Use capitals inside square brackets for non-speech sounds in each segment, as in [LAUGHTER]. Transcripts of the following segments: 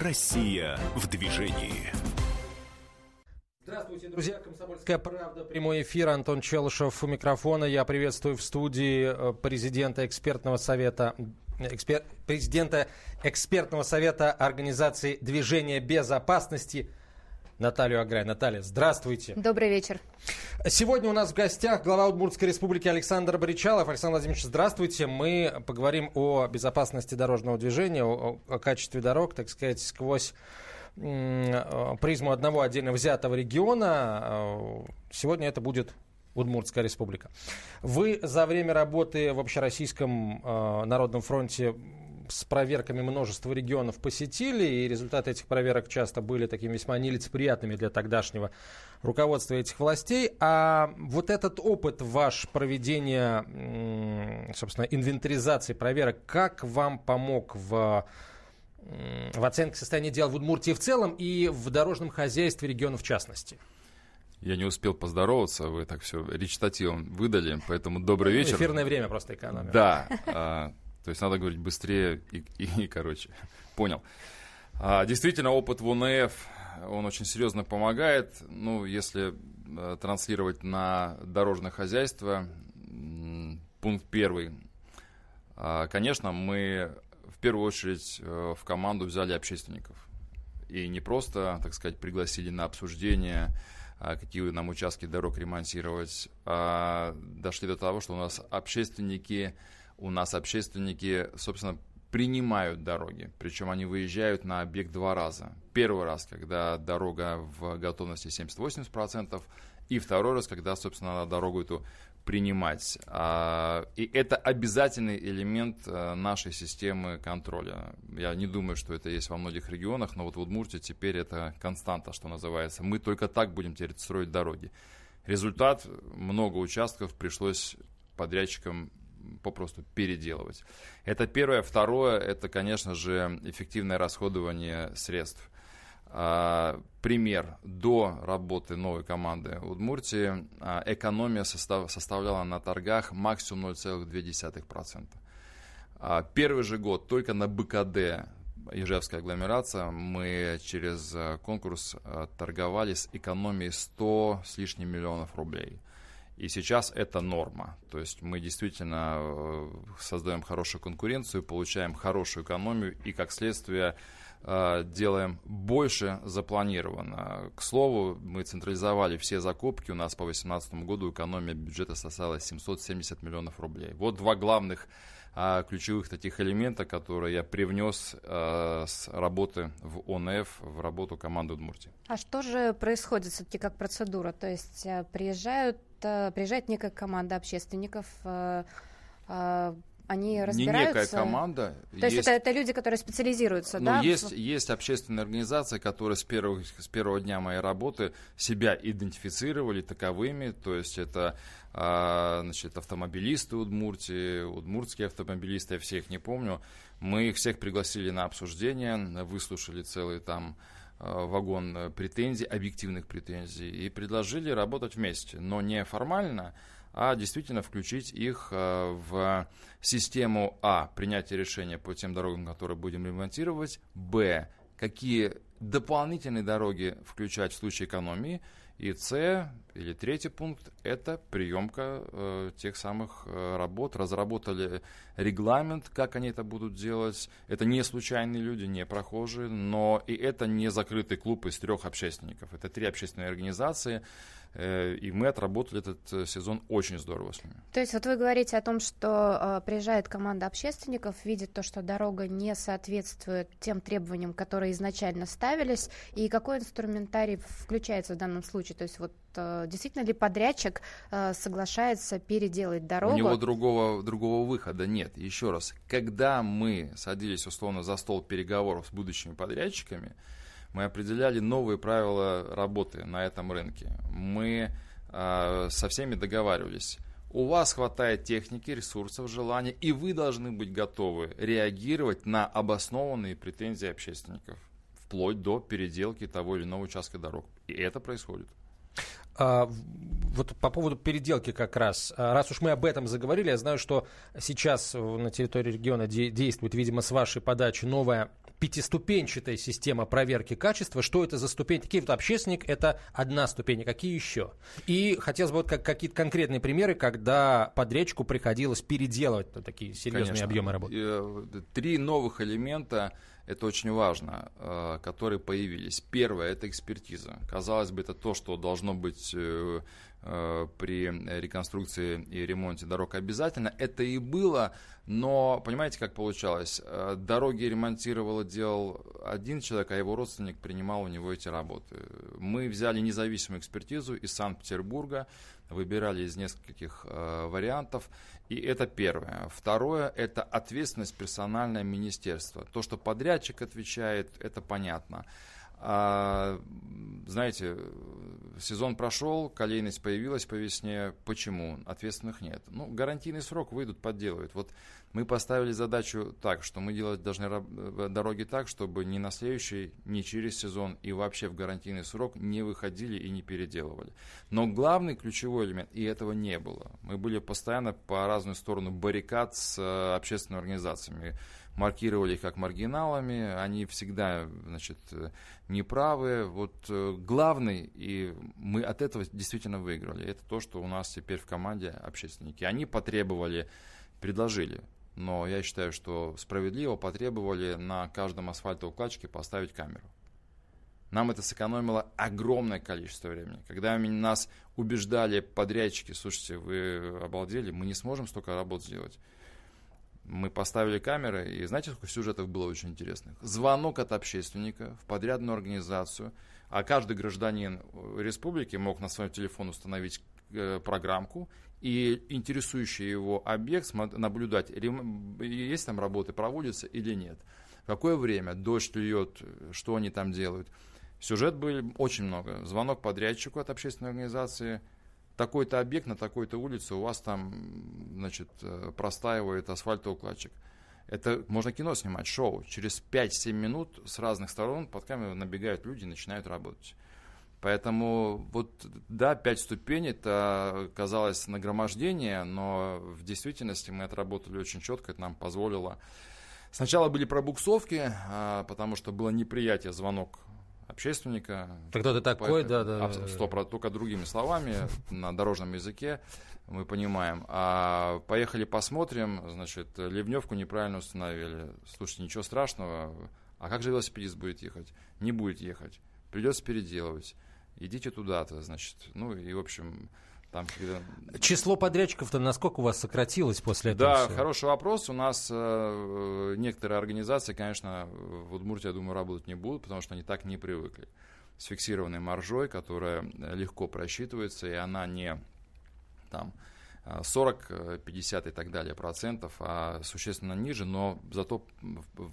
Россия в движении. Здравствуйте, друзья. Комсомольская правда. Прямой эфир. Антон Челышев у микрофона. Я приветствую в студии э, президента экспертного совета экспер, президента экспертного совета организации движения безопасности Наталью Аграй. Наталья, здравствуйте. Добрый вечер. Сегодня у нас в гостях глава Удмуртской республики Александр Боричалов. Александр Владимирович, здравствуйте. Мы поговорим о безопасности дорожного движения, о, о качестве дорог, так сказать, сквозь призму одного отдельно взятого региона. Э, сегодня это будет Удмуртская республика. Вы за время работы в Общероссийском э, народном фронте с проверками множество регионов посетили, и результаты этих проверок часто были такими весьма нелицеприятными для тогдашнего руководства этих властей. А вот этот опыт ваш проведения, собственно, инвентаризации проверок, как вам помог в в оценке состояния дел в Удмуртии в целом и в дорожном хозяйстве региона в частности. Я не успел поздороваться, вы так все речитативом выдали, поэтому добрый вечер. Эфирное время просто экономим. Да, а, то есть надо говорить быстрее и, и, и короче. [LAUGHS] Понял. А, действительно, опыт в УНФ, он очень серьезно помогает. Ну, если а, транслировать на дорожное хозяйство, пункт первый. А, конечно, мы в первую очередь э, в команду взяли общественников. И не просто, так сказать, пригласили на обсуждение, а какие нам участки дорог ремонтировать, а дошли до того, что у нас общественники, у нас общественники, собственно, принимают дороги. Причем они выезжают на объект два раза. Первый раз, когда дорога в готовности 70-80%, и второй раз, когда, собственно, дорогу эту принимать. А, и это обязательный элемент э, нашей системы контроля. Я не думаю, что это есть во многих регионах, но вот в Удмуртии теперь это константа, что называется. Мы только так будем теперь строить дороги. Результат, много участков пришлось подрядчикам попросту переделывать. Это первое. Второе, это, конечно же, эффективное расходование средств. А, пример. До работы новой команды Удмуртии а, экономия состав, составляла на торгах максимум 0,2%. А, первый же год только на БКД Ижевская агломерация, мы через конкурс торговали с экономией 100 с лишним миллионов рублей. И сейчас это норма. То есть мы действительно э, создаем хорошую конкуренцию, получаем хорошую экономию и, как следствие, Э, делаем больше запланировано. К слову, мы централизовали все закупки. У нас по 2018 году экономия бюджета составила 770 миллионов рублей. Вот два главных а, ключевых таких элемента, которые я привнес а, с работы в ОНФ в работу команды Удмуртии. А что же происходит все-таки как процедура? То есть приезжают, приезжает некая команда общественников, они разбираются? Не некая команда. То есть, есть это, это люди, которые специализируются, ну, да? Есть, есть общественная организация, которая с первого, с первого дня моей работы себя идентифицировали таковыми. То есть это значит, автомобилисты Удмуртии, удмуртские автомобилисты, я всех не помню. Мы их всех пригласили на обсуждение, выслушали целый там а, вагон претензий, объективных претензий, и предложили работать вместе, но не формально, а действительно включить их э, в систему А. Принятия решения по тем дорогам, которые будем ремонтировать. Б. Какие дополнительные дороги включать в случае экономии. И С, или третий пункт, это приемка э, тех самых э, работ. Разработали регламент, как они это будут делать. Это не случайные люди, не прохожие, но и это не закрытый клуб из трех общественников. Это три общественные организации, и мы отработали этот э, сезон очень здорово с ними. То есть вот вы говорите о том, что э, приезжает команда общественников, видит то, что дорога не соответствует тем требованиям, которые изначально ставились, и какой инструментарий включается в данном случае? То есть вот э, действительно ли подрядчик э, соглашается переделать дорогу? У него другого, другого выхода нет. Еще раз, когда мы садились условно за стол переговоров с будущими подрядчиками, мы определяли новые правила работы на этом рынке. Мы э, со всеми договаривались. У вас хватает техники, ресурсов, желания, и вы должны быть готовы реагировать на обоснованные претензии общественников, вплоть до переделки того или иного участка дорог. И это происходит. А, вот по поводу переделки как раз. А, раз уж мы об этом заговорили, я знаю, что сейчас на территории региона де- действует, видимо, с вашей подачи новая пятиступенчатая система проверки качества. Что это за ступень? Такие вот общественник – это одна ступень, а какие еще? И хотелось бы вот как, какие-то конкретные примеры, когда подрядчику приходилось переделывать ну, такие серьезные Конечно. объемы работы. Э, Три новых элемента, это очень важно, э, которые появились. Первое – это экспертиза. Казалось бы, это то, что должно быть э, э, при реконструкции и ремонте дорог обязательно. Это и было, но понимаете, как получалось? Дороги ремонтировал делал один человек, а его родственник принимал у него эти работы. Мы взяли независимую экспертизу из Санкт-Петербурга, выбирали из нескольких вариантов, и это первое. Второе – это ответственность персональное министерства. То, что подрядчик отвечает, это понятно. А, знаете, сезон прошел, колейность появилась по весне. Почему? Ответственных нет. Ну, гарантийный срок выйдут, подделают. Вот мы поставили задачу так, что мы делать должны раб- дороги так, чтобы ни на следующий, ни через сезон и вообще в гарантийный срок не выходили и не переделывали. Но главный ключевой элемент, и этого не было. Мы были постоянно по разную сторону баррикад с э, общественными организациями маркировали их как маргиналами, они всегда, значит, э, неправы. Вот э, главный, и мы от этого действительно выиграли, это то, что у нас теперь в команде общественники. Они потребовали, предложили, но я считаю, что справедливо потребовали на каждом асфальтоукладчике поставить камеру. Нам это сэкономило огромное количество времени. Когда нас убеждали подрядчики, слушайте, вы обалдели, мы не сможем столько работ сделать мы поставили камеры, и знаете, сколько сюжетов было очень интересных? Звонок от общественника в подрядную организацию, а каждый гражданин республики мог на своем телефон установить э, программку и интересующий его объект наблюдать, есть там работы, проводятся или нет. Какое время, дождь льет, что они там делают. Сюжет был очень много. Звонок подрядчику от общественной организации – такой-то объект на такой-то улице у вас там, значит, э, простаивает асфальтоукладчик. Это можно кино снимать, шоу. Через 5-7 минут с разных сторон под камеру набегают люди и начинают работать. Поэтому вот, да, 5 ступеней, это казалось нагромождение, но в действительности мы отработали очень четко, это нам позволило... Сначала были пробуксовки, а, потому что было неприятие, звонок общественника. Кто ты такой, да, да. Сто только другими словами, на дорожном языке мы понимаем. А поехали посмотрим, значит, ливневку неправильно установили. Слушайте, ничего страшного. А как же велосипедист будет ехать? Не будет ехать. Придется переделывать. Идите туда-то, значит. Ну и, в общем, там, когда... Число подрядчиков-то насколько у вас сократилось после этого? Да, всего? хороший вопрос. У нас э, некоторые организации, конечно, в Удмуртии, я думаю, работать не будут, потому что они так не привыкли. С фиксированной маржой, которая легко просчитывается, и она не там 40, 50 и так далее процентов, а существенно ниже, но зато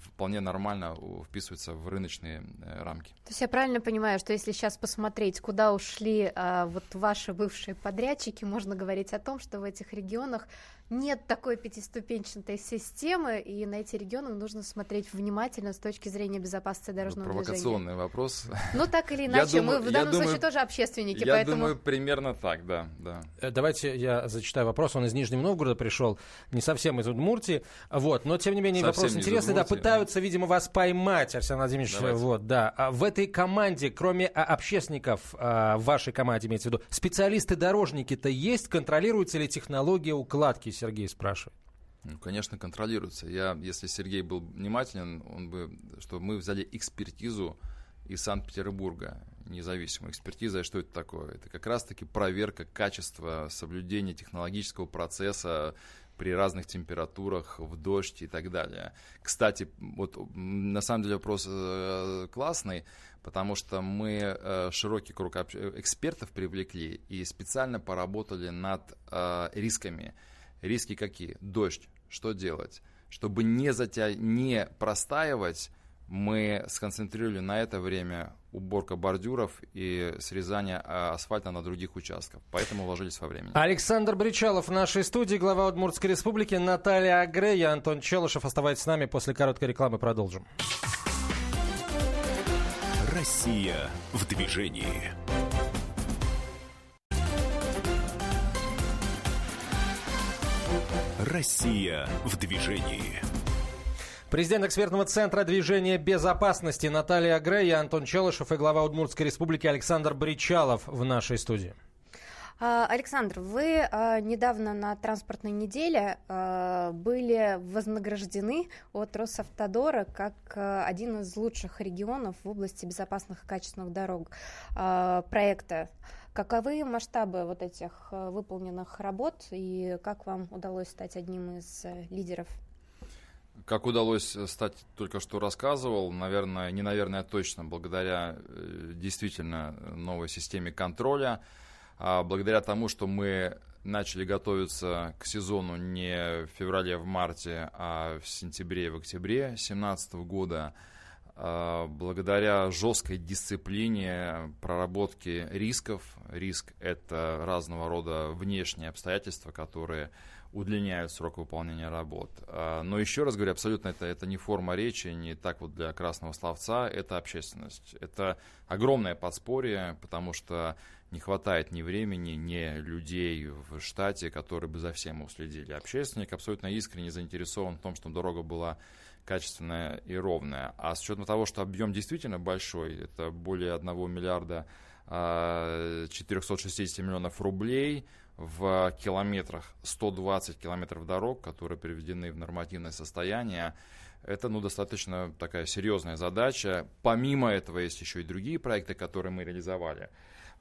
вполне нормально вписывается в рыночные э, рамки. То есть я правильно понимаю, что если сейчас посмотреть, куда ушли а, вот ваши бывшие подрядчики, можно говорить о том, что в этих регионах нет такой пятиступенчатой системы, и на эти регионы нужно смотреть внимательно с точки зрения безопасности дорожного Провокационный движения. вопрос. Ну, так или иначе, мы в данном случае тоже общественники, я поэтому... думаю, примерно так, да, да. Э, давайте я зачитаю вопрос, он из Нижнего Новгорода пришел, не совсем из Удмуртии, вот, но тем не менее совсем вопрос интересный, да, пытаются, видимо, вас поймать, Арсен Владимирович, Давайте. вот, да. А в этой команде, кроме а, общественников, а, в вашей команде, имеется в виду, специалисты-дорожники-то есть, контролируется ли технология укладки Сергей спрашивает. Ну, конечно, контролируется. Я, если Сергей был внимателен, он бы, что мы взяли экспертизу из Санкт-Петербурга, независимую экспертизу. Что это такое? Это как раз-таки проверка качества соблюдения технологического процесса при разных температурах, в дождь и так далее. Кстати, вот на самом деле вопрос э, классный, потому что мы э, широкий круг экспертов привлекли и специально поработали над э, рисками. Риски какие? Дождь. Что делать? Чтобы не, затя... не простаивать, мы сконцентрировали на это время уборка бордюров и срезание а, асфальта на других участках. Поэтому уложились во времени. Александр Бричалов в нашей студии, глава Удмуртской республики, Наталья Агре, я Антон Челышев. Оставайтесь с нами, после короткой рекламы продолжим. Россия в движении. Россия в движении. Президент экспертного центра движения безопасности Наталья Грей, Антон Челышев и глава Удмуртской республики Александр Бричалов в нашей студии. А, Александр, вы а, недавно на транспортной неделе а, были вознаграждены от Росавтодора как один из лучших регионов в области безопасных и качественных дорог проекта. Каковы масштабы вот этих выполненных работ и как вам удалось стать одним из лидеров? Как удалось стать, только что рассказывал, наверное, не наверное, точно, благодаря э, действительно новой системе контроля, а благодаря тому, что мы начали готовиться к сезону не в феврале, а в марте, а в сентябре в октябре 2017 года, а благодаря жесткой дисциплине проработки рисков. Риск – это разного рода внешние обстоятельства, которые удлиняют срок выполнения работ. А, но еще раз говорю, абсолютно это, это не форма речи, не так вот для красного словца, это общественность. Это огромное подспорье, потому что не хватает ни времени, ни людей в штате, которые бы за всем уследили. Общественник абсолютно искренне заинтересован в том, чтобы дорога была качественная и ровная. А с учетом того, что объем действительно большой, это более 1 миллиарда 460 а, миллионов рублей в километрах, 120 километров дорог, которые приведены в нормативное состояние, это ну, достаточно такая серьезная задача. Помимо этого есть еще и другие проекты, которые мы реализовали.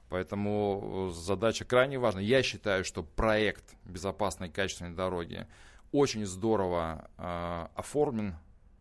Поэтому э, задача крайне важна. Я считаю, что проект безопасной качественной дороги очень здорово э, оформлен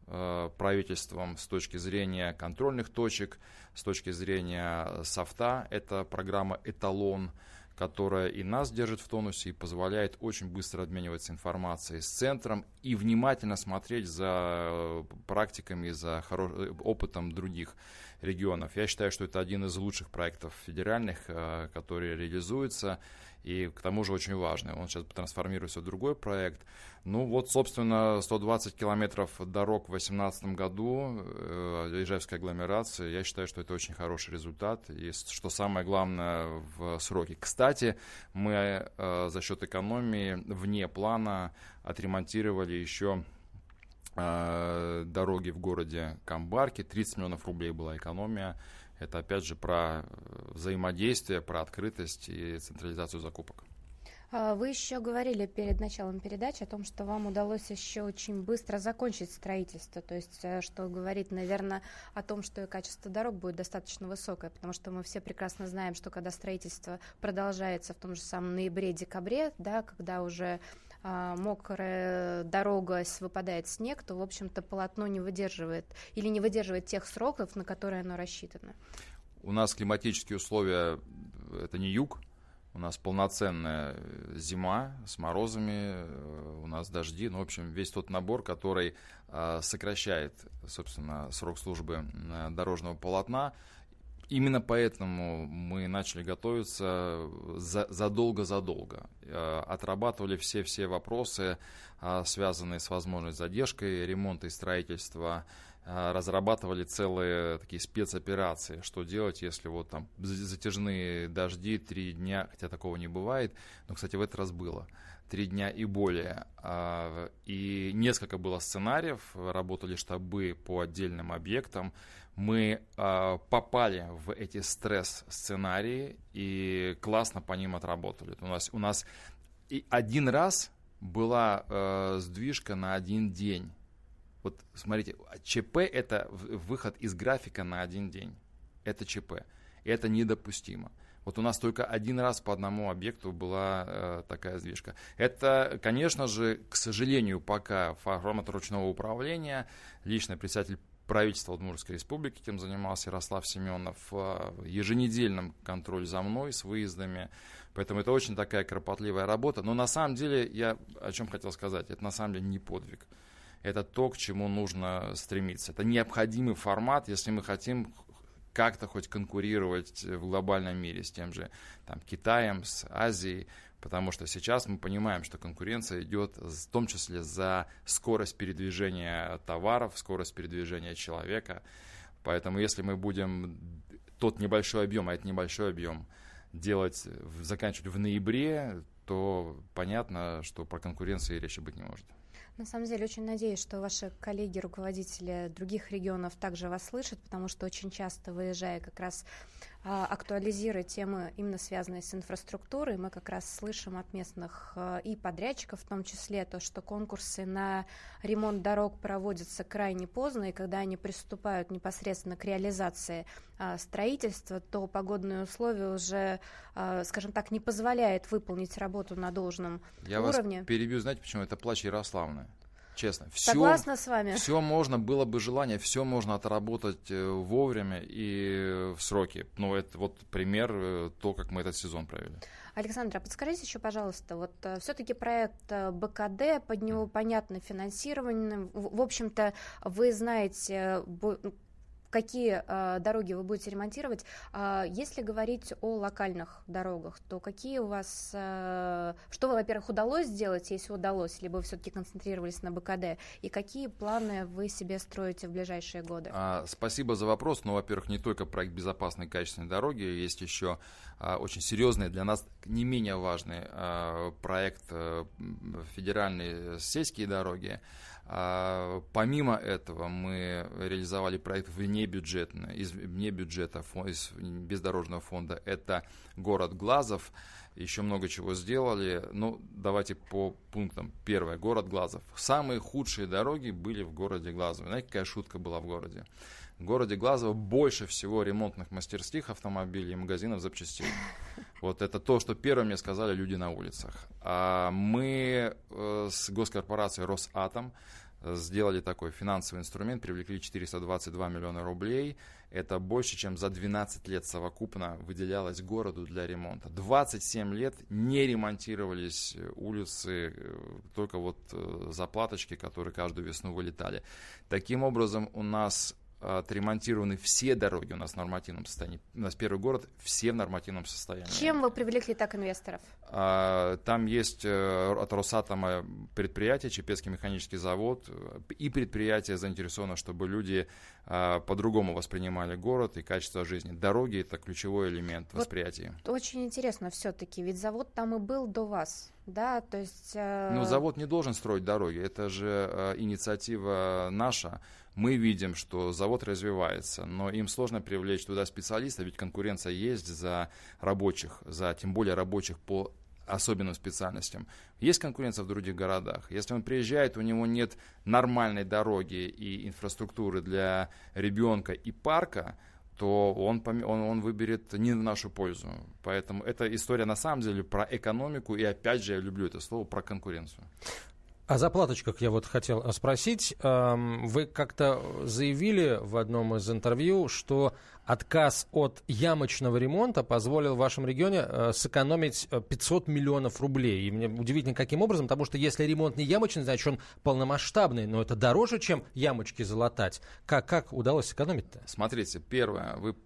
э, правительством с точки зрения контрольных точек, с точки зрения софта. Это программа «Эталон», которая и нас держит в тонусе и позволяет очень быстро обмениваться информацией с центром и внимательно смотреть за э, практиками, за. Э, опытом других регионов. Я считаю, что это один из лучших проектов федеральных, э, который реализуется и к тому же очень важный. Он сейчас трансформируется в другой проект. Ну вот, собственно, 120 километров дорог в 2018 году, э, Ижевская агломерация, я считаю, что это очень хороший результат, и что самое главное в сроке. Кстати, мы э, за счет экономии вне плана отремонтировали еще э, дороги в городе Камбарке, 30 миллионов рублей была экономия, это опять же про э, взаимодействие, про открытость и централизацию закупок. А, вы еще говорили перед началом передачи о том, что вам удалось еще очень быстро закончить строительство, то есть э, что говорит, наверное, о том, что и качество дорог будет достаточно высокое, потому что мы все прекрасно знаем, что когда строительство продолжается в том же самом ноябре-декабре, да, когда уже мокрая дорога, выпадает снег, то, в общем-то, полотно не выдерживает или не выдерживает тех сроков, на которые оно рассчитано. У нас климатические условия, это не юг, у нас полноценная зима с морозами, э, у нас дожди, ну, в общем, весь тот набор, который а, сокращает, собственно, срок службы дорожного полотна, Именно поэтому мы начали готовиться задолго-задолго. Э, отрабатывали все-все вопросы, а, связанные с возможной задержкой ремонта и строительства. Э, разрабатывали целые такие спецоперации, что делать, если вот там затяжные дожди, три дня, хотя такого не бывает, но, кстати, в этот раз было три дня и более. И несколько было сценариев, работали штабы по отдельным объектам мы э, попали в эти стресс-сценарии и классно по ним отработали. У нас, у нас и один раз была э, сдвижка на один день. Вот смотрите, ЧП это выход из графика на один день. Это ЧП. Это недопустимо. Вот у нас только один раз по одному объекту была э, такая сдвижка. Это, конечно же, к сожалению, пока формат ручного управления, личный председатель правительства Удмуртской республики, этим занимался Ярослав Семенов, в еженедельном контроль за мной с выездами. Поэтому это очень такая кропотливая работа. Но на самом деле, я о чем хотел сказать, это на самом деле не подвиг. Это то, к чему нужно стремиться. Это необходимый формат, если мы хотим как-то хоть конкурировать в глобальном мире с тем же там, Китаем, с Азией, потому что сейчас мы понимаем, что конкуренция идет в том числе за скорость передвижения товаров, скорость передвижения человека. Поэтому если мы будем тот небольшой объем, а это небольшой объем, делать, заканчивать в ноябре, то понятно, что про конкуренцию речи быть не может. На самом деле очень надеюсь, что ваши коллеги, руководители других регионов также вас слышат, потому что очень часто, выезжая как раз актуализируя темы, именно связанные с инфраструктурой, мы как раз слышим от местных а, и подрядчиков, в том числе то, что конкурсы на ремонт дорог проводятся крайне поздно, и когда они приступают непосредственно к реализации а, строительства, то погодные условия уже, скажем так, не позволяют выполнить работу на должном Я уровне. Я вас перебью, знаете почему? Это плач Ярославны честно. Все, Согласна с вами. Все можно, было бы желание, все можно отработать э, вовремя и в сроки. Ну, это вот пример, э, то, как мы этот сезон провели. Александра, подскажите еще, пожалуйста, вот э, все-таки проект БКД, под него понятно финансирование. В общем-то, вы знаете какие э, дороги вы будете ремонтировать. Э, если говорить о локальных дорогах, то какие у вас, э, что, во-первых, удалось сделать, если удалось, либо вы все-таки концентрировались на БКД, и какие планы вы себе строите в ближайшие годы? А, спасибо за вопрос. Ну, во-первых, не только проект безопасной качественной дороги, есть еще а, очень серьезный для нас, не менее важный а, проект а, федеральные сельские дороги. А, помимо этого мы реализовали проект вне бюджетно, из вне бюджета, из бездорожного фонда. Это город Глазов. Еще много чего сделали. Ну, давайте по пунктам. Первое. Город Глазов. Самые худшие дороги были в городе Глазово. Знаете, какая шутка была в городе? В городе Глазово больше всего ремонтных мастерских автомобилей и магазинов запчастей. [LAUGHS] Вот это то, что первым мне сказали люди на улицах. А мы э, с госкорпорацией «Росатом» сделали такой финансовый инструмент, привлекли 422 миллиона рублей. Это больше, чем за 12 лет совокупно выделялось городу для ремонта. 27 лет не ремонтировались улицы, э, только вот э, заплаточки, которые каждую весну вылетали. Таким образом, у нас отремонтированы все дороги у нас в нормативном состоянии. У нас первый город все в нормативном состоянии. Чем вы привлекли так инвесторов? А, там есть э, от Росатома предприятие, Чепецкий механический завод, и предприятие заинтересовано, чтобы люди а, по-другому воспринимали город и качество жизни. Дороги – это ключевой элемент вот восприятия. Очень интересно все-таки, ведь завод там и был до вас да, то есть... Э... Ну, завод не должен строить дороги, это же э, инициатива наша. Мы видим, что завод развивается, но им сложно привлечь туда специалистов, ведь конкуренция есть за рабочих, за тем более рабочих по особенным специальностям. Есть конкуренция в других городах. Если он приезжает, у него нет нормальной дороги и инфраструктуры для ребенка и парка, то он, он, он выберет не в нашу пользу. Поэтому эта история на самом деле про экономику, и опять же я люблю это слово, про конкуренцию. О заплаточках я вот хотел спросить. Вы как-то заявили в одном из интервью, что отказ от ямочного ремонта позволил в вашем регионе э, сэкономить 500 э, миллионов рублей. И мне удивительно, каким образом, потому что если ремонт не ямочный, значит, он полномасштабный, но это дороже, чем ямочки залатать. Как, как удалось сэкономить-то? Смотрите, первое, вы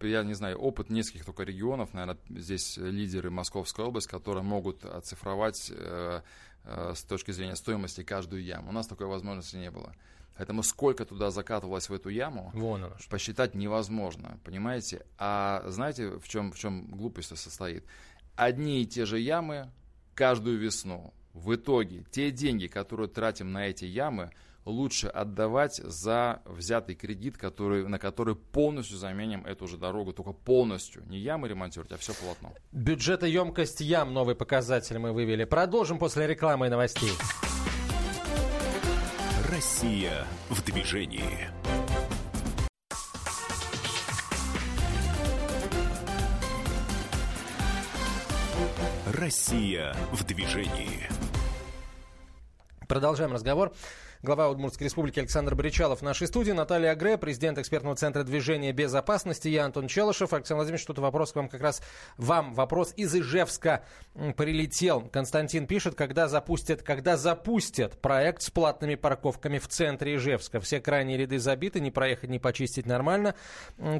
я не знаю, опыт нескольких только регионов, наверное, здесь лидеры Московской области, которые могут оцифровать э, э, с точки зрения стоимости каждую яму. У нас такой возможности не было. Поэтому сколько туда закатывалось в эту яму, Вон оно посчитать невозможно, понимаете? А знаете, в чем, в чем глупость состоит? Одни и те же ямы каждую весну. В итоге те деньги, которые тратим на эти ямы, лучше отдавать за взятый кредит, который, на который полностью заменим эту же дорогу, только полностью. Не ямы ремонтировать, а все полотно. Бюджетоемкость ям, новый показатель мы вывели. Продолжим после рекламы и новостей. Россия в движении. Россия в движении. Продолжаем разговор глава Удмуртской республики Александр Бричалов в нашей студии, Наталья Агре, президент экспертного центра движения безопасности, я Антон Челышев. Александр Владимирович, что-то вопрос к вам как раз, вам вопрос из Ижевска прилетел. Константин пишет, когда запустят, когда запустят проект с платными парковками в центре Ижевска. Все крайние ряды забиты, не проехать, не почистить нормально.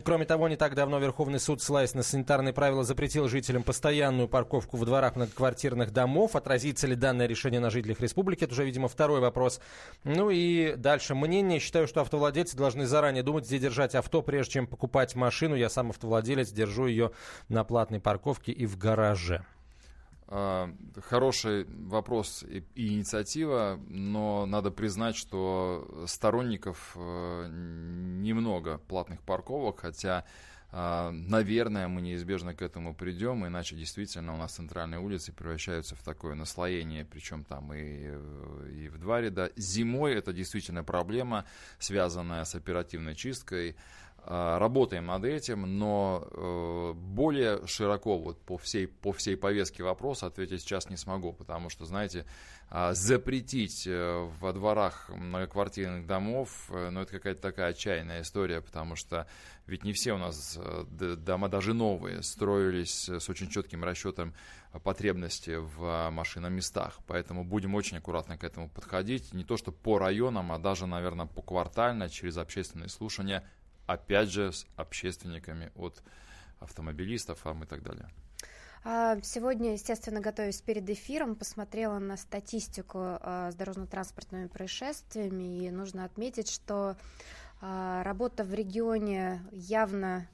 Кроме того, не так давно Верховный суд, ссылаясь на санитарные правила, запретил жителям постоянную парковку в дворах многоквартирных домов. Отразится ли данное решение на жителях республики? Это уже, видимо, второй вопрос. Ну и дальше. Мнение. Считаю, что автовладельцы должны заранее думать, где держать авто, прежде чем покупать машину. Я сам автовладелец, держу ее на платной парковке и в гараже. А, хороший вопрос и, инициатива, но надо признать, что сторонников э, немного платных парковок, хотя, наверное, мы неизбежно к этому придем, иначе действительно у нас центральные улицы превращаются в такое наслоение, причем там и, и в два ряда. Зимой это действительно проблема, связанная с оперативной чисткой. А, работаем над этим, но э, более широко вот по всей, по всей повестке вопроса ответить сейчас не смогу, потому что, знаете, а, запретить э, во дворах многоквартирных домов, э, ну, это какая-то такая отчаянная история, потому что ведь не все у нас дома, даже новые, строились с очень четким расчетом потребности в машиноместах, поэтому будем очень аккуратно к этому подходить, не то что по районам, а даже, наверное, по квартально, через общественные слушания – опять же, с общественниками от автомобилистов, фам и так далее. А, сегодня, естественно, готовясь перед эфиром, посмотрела на статистику а, с дорожно-транспортными происшествиями, и нужно отметить, что а, работа в регионе явно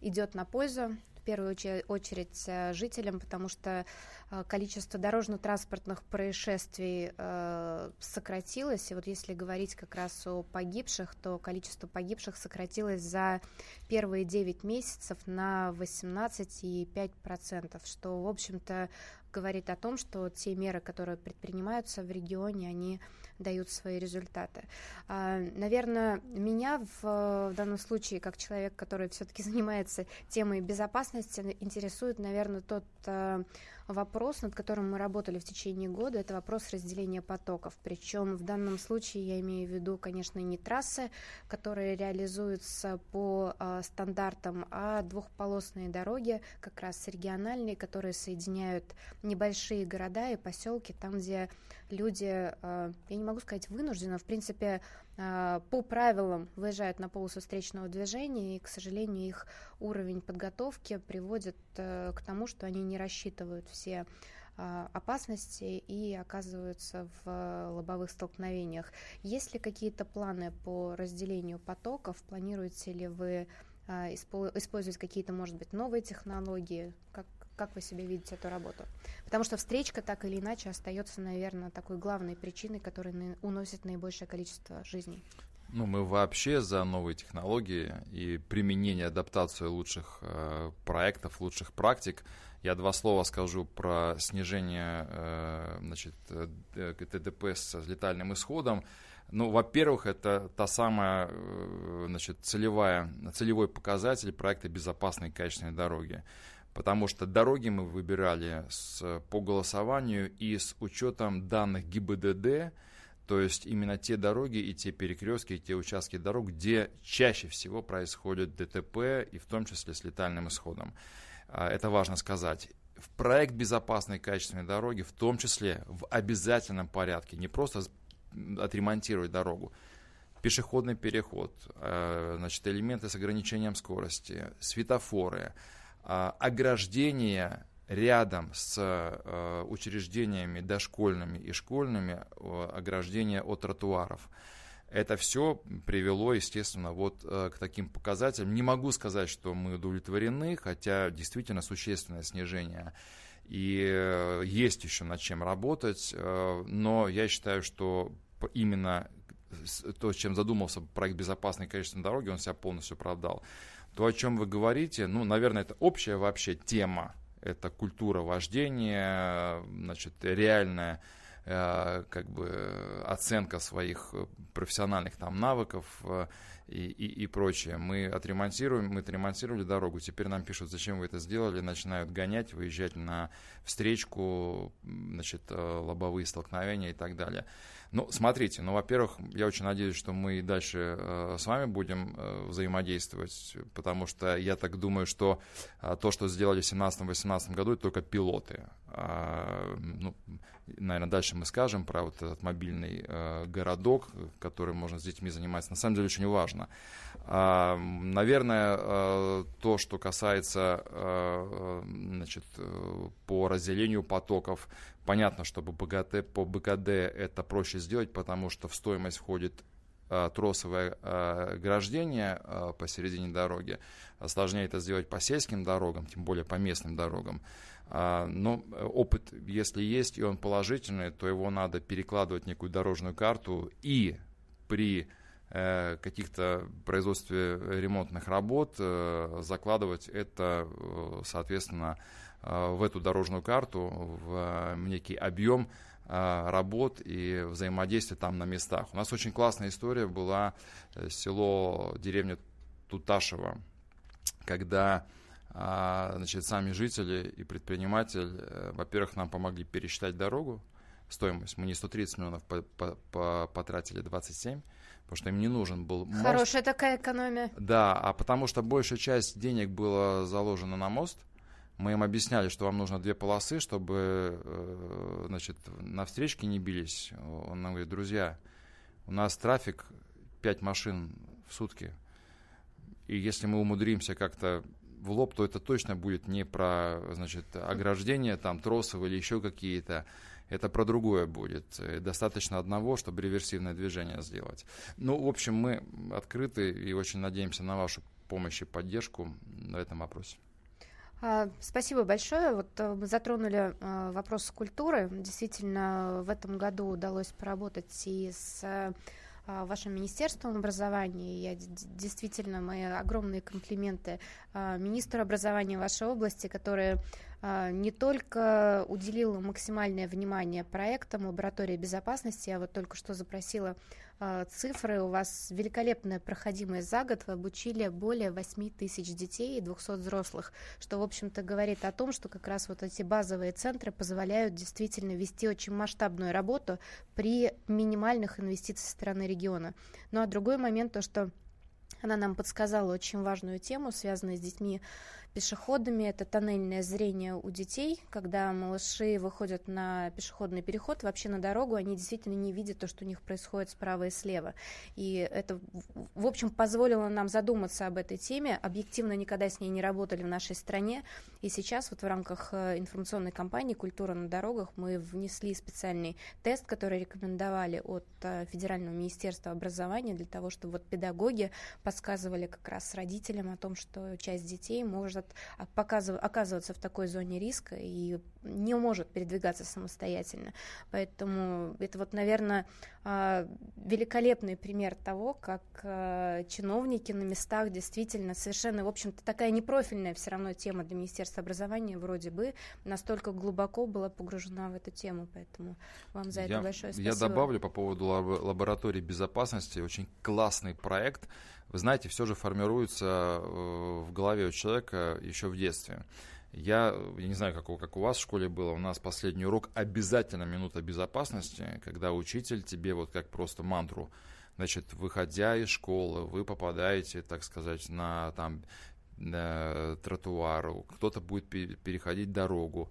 идет на пользу первую очередь э, жителям, потому что э, количество дорожно-транспортных происшествий э, сократилось. И вот если говорить как раз о погибших, то количество погибших сократилось за первые 9 месяцев на 18,5%, что, в общем-то, говорит о том, что те меры, которые предпринимаются в регионе, они дают свои результаты. А, наверное, меня в, данном случае, как человек, который все-таки [LAUGHS] занимается темой безопасности, интересует, наверное, тот а, вопрос, над которым мы работали в течение года, это вопрос разделения потоков. Причем в данном случае я имею в виду, конечно, не трассы, которые реализуются по э, стандартам, а двухполосные дороги, как раз региональные, которые соединяют небольшие города и поселки, там, где люди, э, я не могу сказать вынужденно, в принципе, э, по правилам выезжают на полосу встречного движения, и, к сожалению, их уровень подготовки приводит э, к тому, что они не рассчитывают все опасности и оказываются в лобовых столкновениях. Есть ли какие-то планы по разделению потоков? Планируете ли вы использовать какие-то, может быть, новые технологии? Как, как вы себе видите эту работу? Потому что встречка так или иначе остается, наверное, такой главной причиной, которая уносит наибольшее количество жизней. Ну, мы вообще за новые технологии и применение, адаптацию лучших э, проектов, лучших практик. Я два слова скажу про снижение э, значит, э, ТДП с летальным исходом. Ну, во-первых, это та самая э, значит, целевая, целевой показатель проекта безопасной и качественной дороги потому что дороги мы выбирали с, по голосованию и с учетом данных ГИБДД, то есть именно те дороги и те перекрестки, и те участки дорог, где чаще всего происходит ДТП, и в том числе с летальным исходом. А, это важно сказать. В проект безопасной качественной дороги, в том числе в обязательном порядке, не просто отремонтировать дорогу, пешеходный переход, а, значит, элементы с ограничением скорости, светофоры, ограждение рядом с э, учреждениями дошкольными и школьными, ограждение от тротуаров. Это все привело, естественно, вот э, к таким показателям. Не могу сказать, что мы удовлетворены, хотя действительно существенное снижение. И э, есть еще над чем работать, но я считаю, что именно то, чем задумался проект безопасной и качественной дороги, он себя полностью оправдал. То, о чем вы говорите, ну, наверное, это общая вообще тема. Это культура вождения, значит, реальная э, как бы оценка своих профессиональных там навыков э, и, и, и прочее. Мы отремонтируем, мы отремонтировали дорогу, теперь нам пишут, зачем вы это сделали, начинают гонять, выезжать на встречку, значит, э, лобовые столкновения и так далее. Ну, смотрите, ну, во-первых, я очень надеюсь, что мы и дальше э, с вами будем э, взаимодействовать, потому что я так думаю, что э, то, что сделали в 2017-2018 году, это только пилоты. А, ну, наверное, дальше мы скажем про вот этот мобильный э, городок, который можно с детьми заниматься. На самом деле очень важно. А, наверное, э, то, что касается э, значит, э, по разделению потоков, понятно, что по БКД, по БКД это проще сделать, потому что в стоимость входит тросовое ограждение посередине дороги. Сложнее это сделать по сельским дорогам, тем более по местным дорогам. А, но опыт, если есть, и он положительный, то его надо перекладывать в некую дорожную карту и при каких-то производстве ремонтных работ э, закладывать это, э, соответственно, в эту дорожную карту, в некий объем работ и взаимодействия там на местах. У нас очень классная история была село, деревня Туташево, когда значит, сами жители и предприниматель, во-первых, нам помогли пересчитать дорогу, стоимость. Мы не 130 миллионов потратили, 27, потому что им не нужен был мост. Хорошая такая экономия. Да, а потому что большая часть денег была заложена на мост. Мы им объясняли, что вам нужно две полосы, чтобы э, значит, на встречке не бились. Он нам говорит, друзья, у нас трафик 5 машин в сутки. И если мы умудримся как-то в лоб, то это точно будет не про значит, ограждение, там, тросов или еще какие-то это про другое будет. Достаточно одного, чтобы реверсивное движение сделать. Ну, в общем, мы открыты и очень надеемся на вашу помощь и поддержку в этом вопросе. А, спасибо большое. Вот э, мы затронули э, вопрос культуры. Действительно, в этом году удалось поработать и с э, вашим Министерством образования. Я действительно мои огромные комплименты министру образования вашей области, которые а, не только уделила максимальное внимание проектам лаборатории безопасности, я вот только что запросила а, цифры, у вас великолепная проходимость за год, вы обучили более 8 тысяч детей и 200 взрослых, что, в общем-то, говорит о том, что как раз вот эти базовые центры позволяют действительно вести очень масштабную работу при минимальных инвестициях со стороны региона. Ну а другой момент, то, что она нам подсказала очень важную тему, связанную с детьми пешеходами. Это тоннельное зрение у детей. Когда малыши выходят на пешеходный переход, вообще на дорогу, они действительно не видят то, что у них происходит справа и слева. И это, в общем, позволило нам задуматься об этой теме. Объективно никогда с ней не работали в нашей стране. И сейчас вот в рамках э, информационной кампании «Культура на дорогах» мы внесли специальный тест, который рекомендовали от э, Федерального министерства образования для того, чтобы вот педагоги подсказывали как раз родителям о том, что часть детей может показыв, оказываться в такой зоне риска и не может передвигаться самостоятельно. Поэтому это вот, наверное, а, великолепный пример того, как а, чиновники на местах действительно совершенно, в общем-то, такая непрофильная все равно тема для Министерства образования вроде бы настолько глубоко была погружена в эту тему. Поэтому вам за это я, большое спасибо. Я добавлю по поводу лаборатории безопасности. Очень классный проект вы знаете, все же формируется э, в голове у человека еще в детстве. Я, я не знаю, как у, как у вас в школе было, у нас последний урок обязательно минута безопасности, когда учитель тебе вот как просто мантру, значит, выходя из школы, вы попадаете, так сказать, на там на тротуару, кто-то будет переходить дорогу,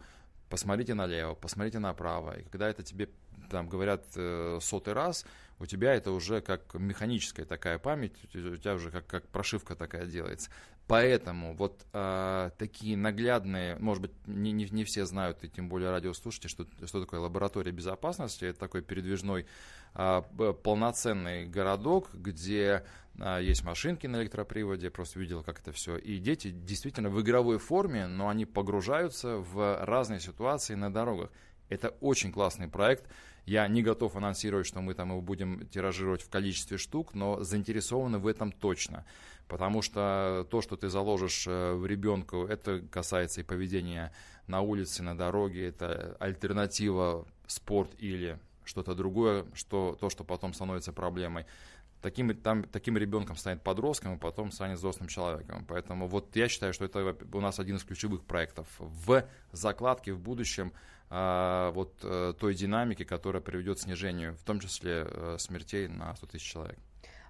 посмотрите налево, посмотрите направо, и когда это тебе там говорят э, сотый раз, у тебя это уже как механическая такая память, у тебя уже как, как прошивка такая делается. Поэтому вот э, такие наглядные, может быть, не, не, не все знают, и тем более радиослушатели, что, что такое лаборатория безопасности. Это такой передвижной э, полноценный городок, где э, есть машинки на электроприводе, просто видел, как это все. И дети действительно в игровой форме, но они погружаются в разные ситуации на дорогах. Это очень классный проект. Я не готов анонсировать, что мы там его будем тиражировать в количестве штук, но заинтересованы в этом точно. Потому что то, что ты заложишь э, в ребенка, это касается и поведения на улице, на дороге, это альтернатива спорт или что-то другое, что, то, что потом становится проблемой. Таким, там, таким ребенком станет подростком, и потом станет взрослым человеком. Поэтому вот я считаю, что это у нас один из ключевых проектов в закладке в будущем а, вот э, той динамики, которая приведет к снижению, в том числе э, смертей на 100 тысяч человек.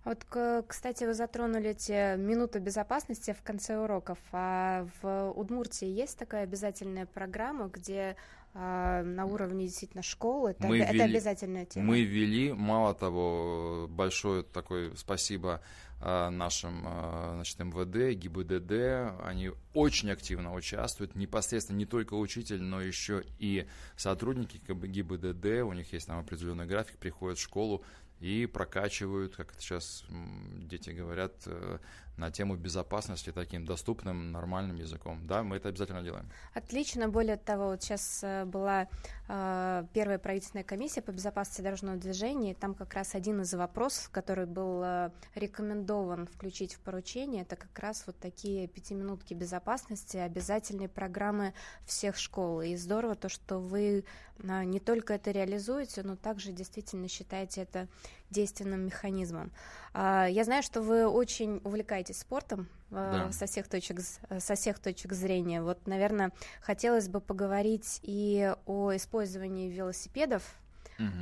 Вот, кстати, вы затронули эти минуты безопасности в конце уроков. А в Удмуртии есть такая обязательная программа, где а, на уровне действительно школы это, мы это ввели, обязательная тема? Мы ввели, мало того, большое такое спасибо а, нашим а, значит, МВД, ГИБДД, они очень активно участвуют, непосредственно не только учитель, но еще и сотрудники ГИБДД, у них есть там определенный график, приходят в школу и прокачивают, как это сейчас дети говорят, э, на тему безопасности таким доступным, нормальным языком. Да, мы это обязательно делаем. Отлично. Более того, вот сейчас э, была э, первая правительственная комиссия по безопасности дорожного движения, там как раз один из вопросов, который был э, рекомендован включить в поручение, это как раз вот такие пятиминутки безопасности, обязательные программы всех школ. И здорово то, что вы э, не только это реализуете, но также действительно считаете это действенным механизмом. Э, я знаю, что вы очень увлекаетесь спортом, да. со, всех точек, со всех точек зрения. Вот, наверное, хотелось бы поговорить и о использовании велосипедов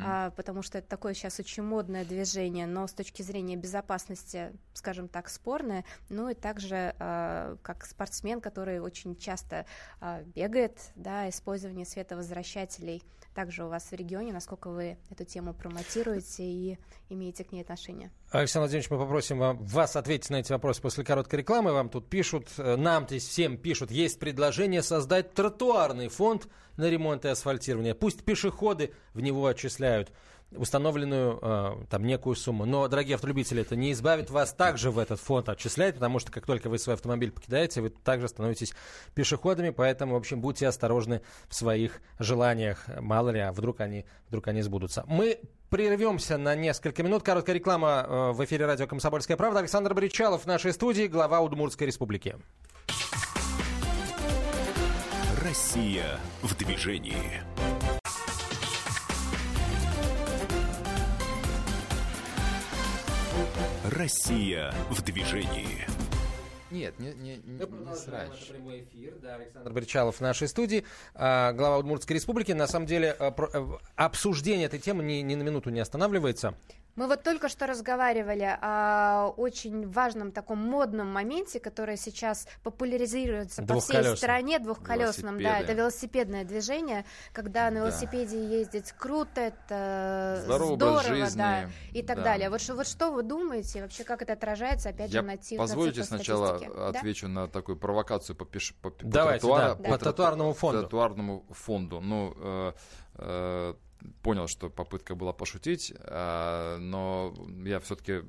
а, потому что это такое сейчас очень модное движение, но с точки зрения безопасности, скажем так, спорное, ну и также а, как спортсмен, который очень часто а, бегает, да, использование световозвращателей также у вас в регионе, насколько вы эту тему промотируете и имеете к ней отношение. Александр Владимирович, мы попросим вас ответить на эти вопросы после короткой рекламы. Вам тут пишут, э, нам то есть всем пишут, есть предложение создать тротуарный фонд на ремонт и асфальтирование. Пусть пешеходы в него отчисляют установленную э, там некую сумму. Но, дорогие автолюбители, это не избавит вас также в этот фонд отчислять, потому что как только вы свой автомобиль покидаете, вы также становитесь пешеходами, поэтому, в общем, будьте осторожны в своих желаниях. Мало ли, а вдруг они, вдруг они сбудутся. Мы прервемся на несколько минут. Короткая реклама э, в эфире радио «Комсомольская правда». Александр Боричалов в нашей студии, глава Удмуртской республики. Россия в движении. Россия в движении. Нет, не, не, не, не срач. прямой эфир, да, Александр Бричалов в нашей студии, а, глава Удмуртской республики. На самом деле про, а, обсуждение этой темы ни, ни на минуту не останавливается. Мы вот только что разговаривали о очень важном таком модном моменте, который сейчас популяризируется по всей стране, двухколесном, да, это велосипедное движение, когда на велосипеде да. ездить круто, это Здорово, здорово, да, и так да. далее. Вот, что, вот что вы думаете, вообще как это отражается, опять Я же, на цифрах? Позвольте сначала отвечу да? на такую провокацию по, пеш... по, Давайте, по, тротуар, да, по, по тротуарному фонду. Тротуарному фонду. Ну, э, э, понял, что попытка была пошутить, а, но я все-таки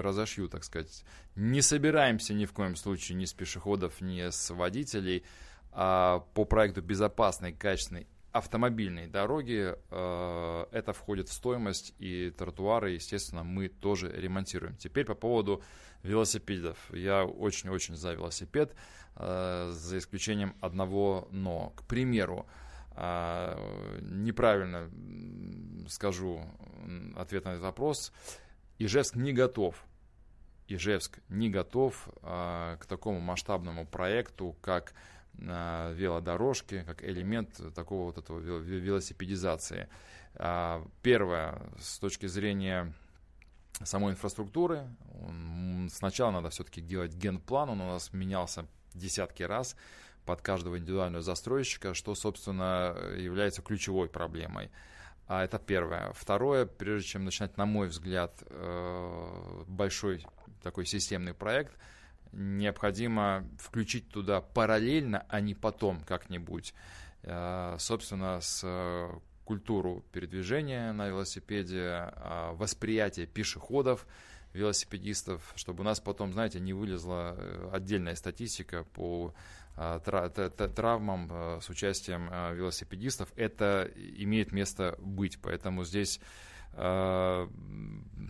разошью, так сказать. Не собираемся ни в коем случае ни с пешеходов, ни с водителей а по проекту безопасной, качественной автомобильной дороги э, это входит в стоимость, и тротуары, естественно, мы тоже ремонтируем. Теперь по поводу велосипедов. Я очень-очень за велосипед, э, за исключением одного «но». К примеру, а, неправильно скажу ответ на этот вопрос. Ижевск не готов. Ижевск не готов а, к такому масштабному проекту, как а, велодорожки, как элемент такого вот этого велосипедизации. А, первое, с точки зрения самой инфраструктуры, сначала надо все-таки делать генплан, он у нас менялся десятки раз под каждого индивидуального застройщика, что, собственно, является ключевой проблемой. А это первое. Второе, прежде чем начинать, на мой взгляд, э, большой такой системный проект, необходимо включить туда параллельно, а не потом как-нибудь, э, собственно, с культуру передвижения на велосипеде, восприятие пешеходов, велосипедистов, чтобы у нас потом, знаете, не вылезла э, отдельная статистика по травмам э, с участием э, велосипедистов. Это имеет место быть, поэтому здесь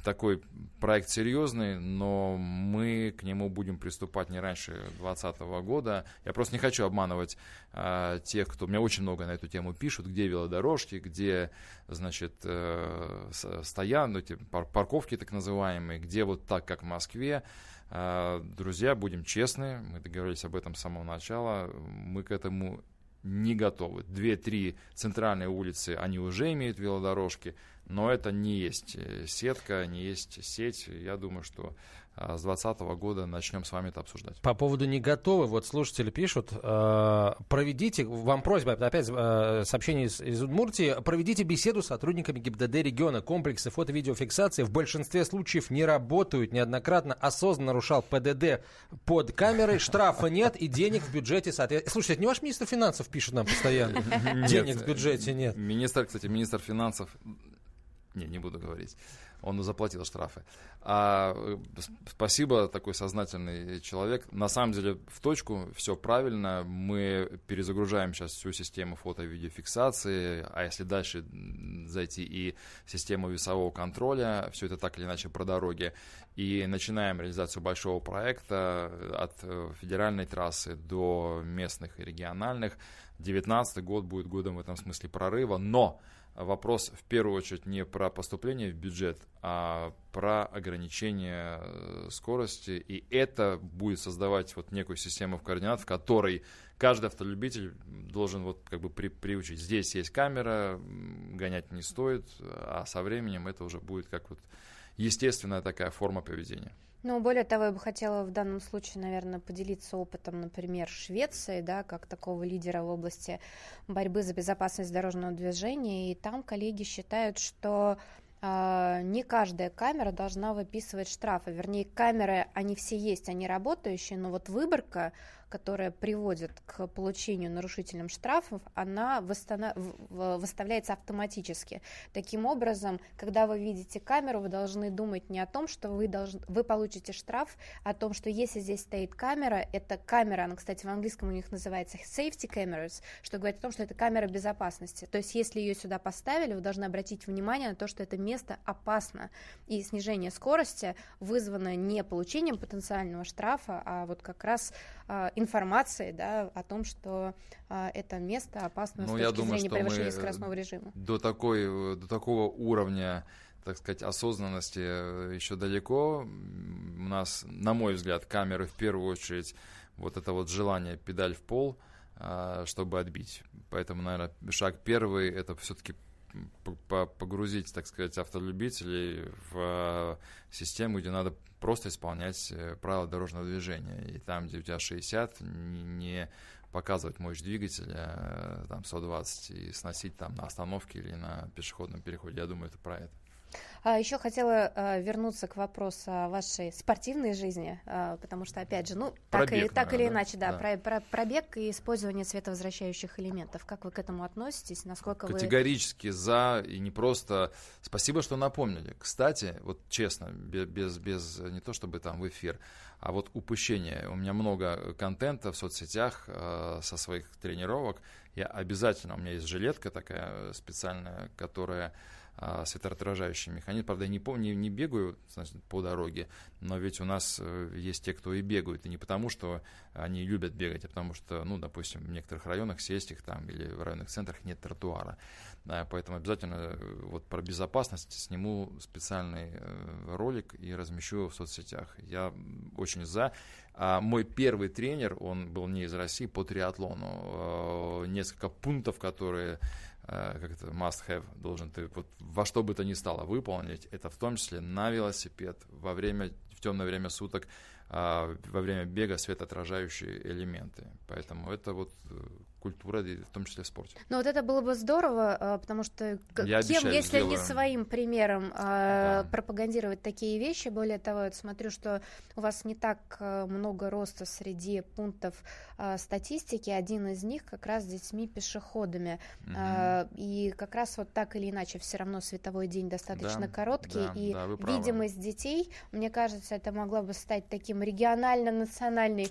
такой проект серьезный, но мы к нему будем приступать не раньше 2020 года. Я просто не хочу обманывать э, тех, кто... У меня очень много на эту тему пишут, где велодорожки, где, значит, э, стоян, эти парковки так называемые, где вот так, как в Москве. Э, друзья, будем честны, мы договорились об этом с самого начала, мы к этому не готовы. Две-три центральные улицы, они уже имеют велодорожки, но это не есть э, сетка, не есть сеть. Я думаю, что а, с 2020 года начнем с вами это обсуждать. По поводу не готовы, вот слушатели пишут, э, проведите, вам просьба, опять э, сообщение из, из Удмуртии, проведите беседу с сотрудниками ГИБДД региона. Комплексы фото-видеофиксации в большинстве случаев не работают. Неоднократно осознанно нарушал ПДД под камерой, штрафа нет и денег в бюджете соответственно. Слушайте, это не ваш министр финансов пишет нам постоянно? Денег в бюджете нет. Министр, кстати, министр финансов Не, не буду говорить. Он заплатил штрафы. А, э, спасибо, такой сознательный человек. На самом деле, в точку, все правильно. Мы перезагружаем сейчас всю систему фото-видеофиксации, а если дальше зайти и систему весового контроля, все это так или иначе про дороги, и начинаем реализацию большого проекта от э, федеральной трассы до местных и региональных. 2019 год будет годом в этом смысле прорыва, но вопрос в первую очередь не про поступление в бюджет, а про ограничение э, скорости. И это будет создавать вот некую систему в координат, в которой каждый автолюбитель должен вот как бы при, приучить. Здесь есть камера, гонять не стоит, а со временем это уже будет как вот естественная такая форма поведения. Ну, более того, я бы хотела в данном случае, наверное, поделиться опытом, например, Швеции, да, как такого лидера в области борьбы за безопасность дорожного движения. И там коллеги считают, что э, не каждая камера должна выписывать штрафы. Вернее, камеры, они все есть, они работающие, но вот выборка которая приводит к получению нарушителям штрафов, она восстанов... выставляется автоматически. Таким образом, когда вы видите камеру, вы должны думать не о том, что вы, должны... вы получите штраф, а о том, что если здесь стоит камера, это камера, она, кстати, в английском у них называется safety cameras, что говорит о том, что это камера безопасности. То есть, если ее сюда поставили, вы должны обратить внимание на то, что это место опасно. И снижение скорости вызвано не получением потенциального штрафа, а вот как раз а, информации да, о том, что а, это место опасно ну, с точки думаю, зрения превышения скоростного режима. До, такой, до такого уровня так сказать, осознанности э, еще далеко. У нас, на мой взгляд, камеры в первую очередь вот это вот желание педаль в пол, а, чтобы отбить. Поэтому, наверное, шаг первый это все-таки погрузить, так сказать, автолюбителей в систему, где надо просто исполнять э, правила дорожного движения. И там, где у тебя 60, не показывать мощь двигателя, э, там 120 и сносить там на остановке или на пешеходном переходе. Я думаю, это про это. А еще хотела а, вернуться к вопросу вашей спортивной жизни, а, потому что, опять же, ну, так, пробег, и, так наверное, или иначе, да, да. Про, про, пробег и использование световозвращающих элементов. Как вы к этому относитесь? Насколько Категорически вы... за, и не просто... Спасибо, что напомнили. Кстати, вот честно, без, без не то чтобы там в эфир, а вот упущение. У меня много контента в соцсетях э, со своих тренировок. Я обязательно, у меня есть жилетка такая специальная, которая а, светоотражающий механизм. Правда, я не, помню, не бегаю значит, по дороге, но ведь у нас э, есть те, кто и бегают. И не потому, что они любят бегать, а потому что, ну, допустим, в некоторых районах, сельских там или в районных центрах нет тротуара. Поэтому обязательно э, вот про безопасность сниму специальный э, ролик и размещу в соцсетях. Я очень за. А мой первый тренер, он был не из России, по триатлону. Несколько пунктов, которые как это, must have, должен ты вот во что бы то ни стало выполнить, это в том числе на велосипед, во время, в темное время суток, а, во время бега светоотражающие элементы. Поэтому это вот э, культура, в том числе в спорте. Ну вот это было бы здорово, а, потому что Я кем, обещаю, если сделаю. не своим примером а, да. пропагандировать такие вещи, более того, я смотрю, что у вас не так а, много роста среди пунктов статистики, один из них как раз с детьми-пешеходами, угу. и как раз вот так или иначе все равно световой день достаточно да, короткий, да, и да, видимость детей, мне кажется, это могло бы стать таким регионально-национальной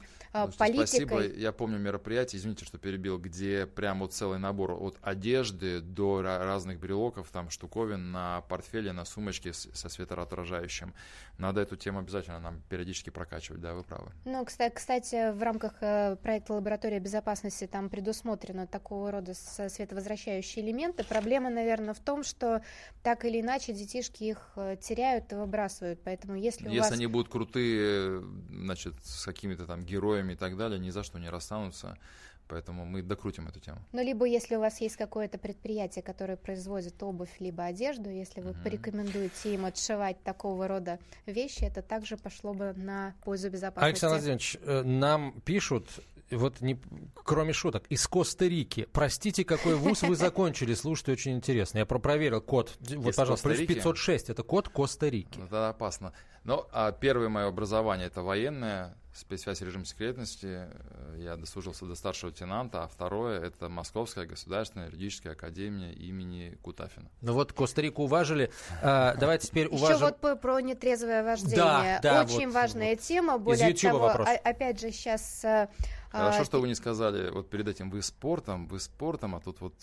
политикой. Спасибо, я помню мероприятие, извините, что перебил где прям вот целый набор от одежды до разных брелоков, там штуковин на портфеле, на сумочке со светоотражающим. Надо эту тему обязательно нам периодически прокачивать, да, вы правы. Ну, кстати, в рамках э, проекта «Лаборатория безопасности» там предусмотрено такого рода световозвращающие элементы. Проблема, наверное, в том, что так или иначе детишки их э, теряют и выбрасывают, поэтому если у Если вас... они будут крутые, значит, с какими-то там героями и так далее, ни за что не расстанутся. Поэтому мы докрутим эту тему. Ну, либо если у вас есть какое-то предприятие, которое производит обувь либо одежду, если вы uh-huh. порекомендуете им отшивать такого рода вещи, это также пошло бы на пользу безопасности. Александр Владимирович, э, нам пишут, вот не, кроме шуток, из Коста-Рики. Простите, какой вуз вы [LAUGHS] закончили? Слушайте, очень интересно. Я проверил код. Вот, пожалуйста, плюс 506. Это код Коста-Рики. Это опасно. Но а первое мое образование это военное, спецсвязь режим секретности. Я дослужился до старшего лейтенанта. А второе — это Московская государственная юридическая академия имени Кутафина. Ну вот Коста-Рику уважили. А, давайте теперь уважим... Еще вот про нетрезвое вождение. Да, да, Очень вот, важная вот. тема. Более того, вопрос. опять же, сейчас... Хорошо, а, что вы не сказали вот перед этим вы спортом, вы спортом, а тут вот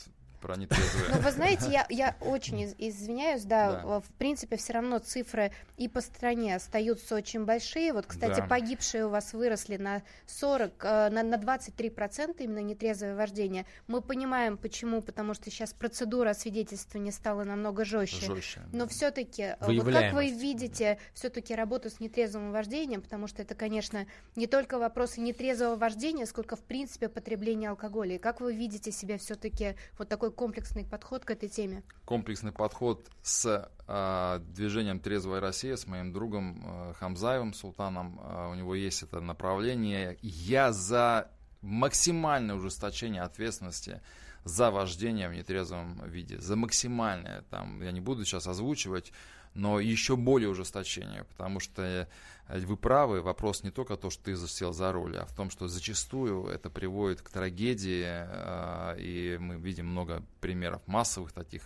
про нетрезвые. Ну, вы знаете, я, я очень извиняюсь, да, да, в принципе, все равно цифры и по стране остаются очень большие. Вот, кстати, да. погибшие у вас выросли на 40, э, на, на 23% именно нетрезвое вождение. Мы понимаем, почему, потому что сейчас процедура освидетельствования стала намного жестче. жестче Но да. все-таки, э, вот как вы видите все-таки работу с нетрезвым вождением, потому что это, конечно, не только вопросы нетрезвого вождения, сколько, в принципе, потребления алкоголя. И как вы видите себя все-таки вот такой комплексный подход к этой теме? Комплексный подход с э, движением «Трезвая Россия», с моим другом э, Хамзаевым Султаном. Э, у него есть это направление. Я за максимальное ужесточение ответственности за вождение в нетрезвом виде, за максимальное, там, я не буду сейчас озвучивать, но еще более ужесточение, потому что э, вы правы, вопрос не только то, что ты сел за руль, а в том, что зачастую это приводит к трагедии, э, и мы видим много примеров массовых таких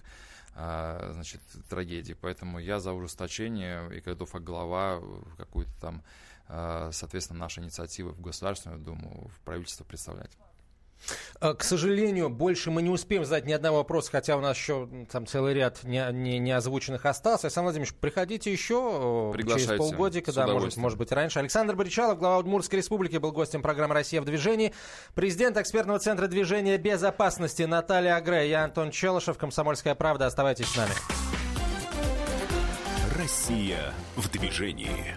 э, значит, трагедий. Поэтому я за ужесточение и как глава какую-то там, соответственно, наши инициативы в Государственную Думу, в правительство представлять. Э, к сожалению, больше мы не успеем задать ни одного вопроса, хотя у нас еще там целый ряд не, не, не озвученных остался. Александр Владимирович, приходите еще э, через полгодика, да, может, может быть, раньше. Александр Боричалов, глава Удмуртской республики, был гостем программы «Россия в движении». Президент экспертного центра движения безопасности Наталья Агре. Я Антон Челышев, «Комсомольская правда». Оставайтесь с нами. Россия в движении.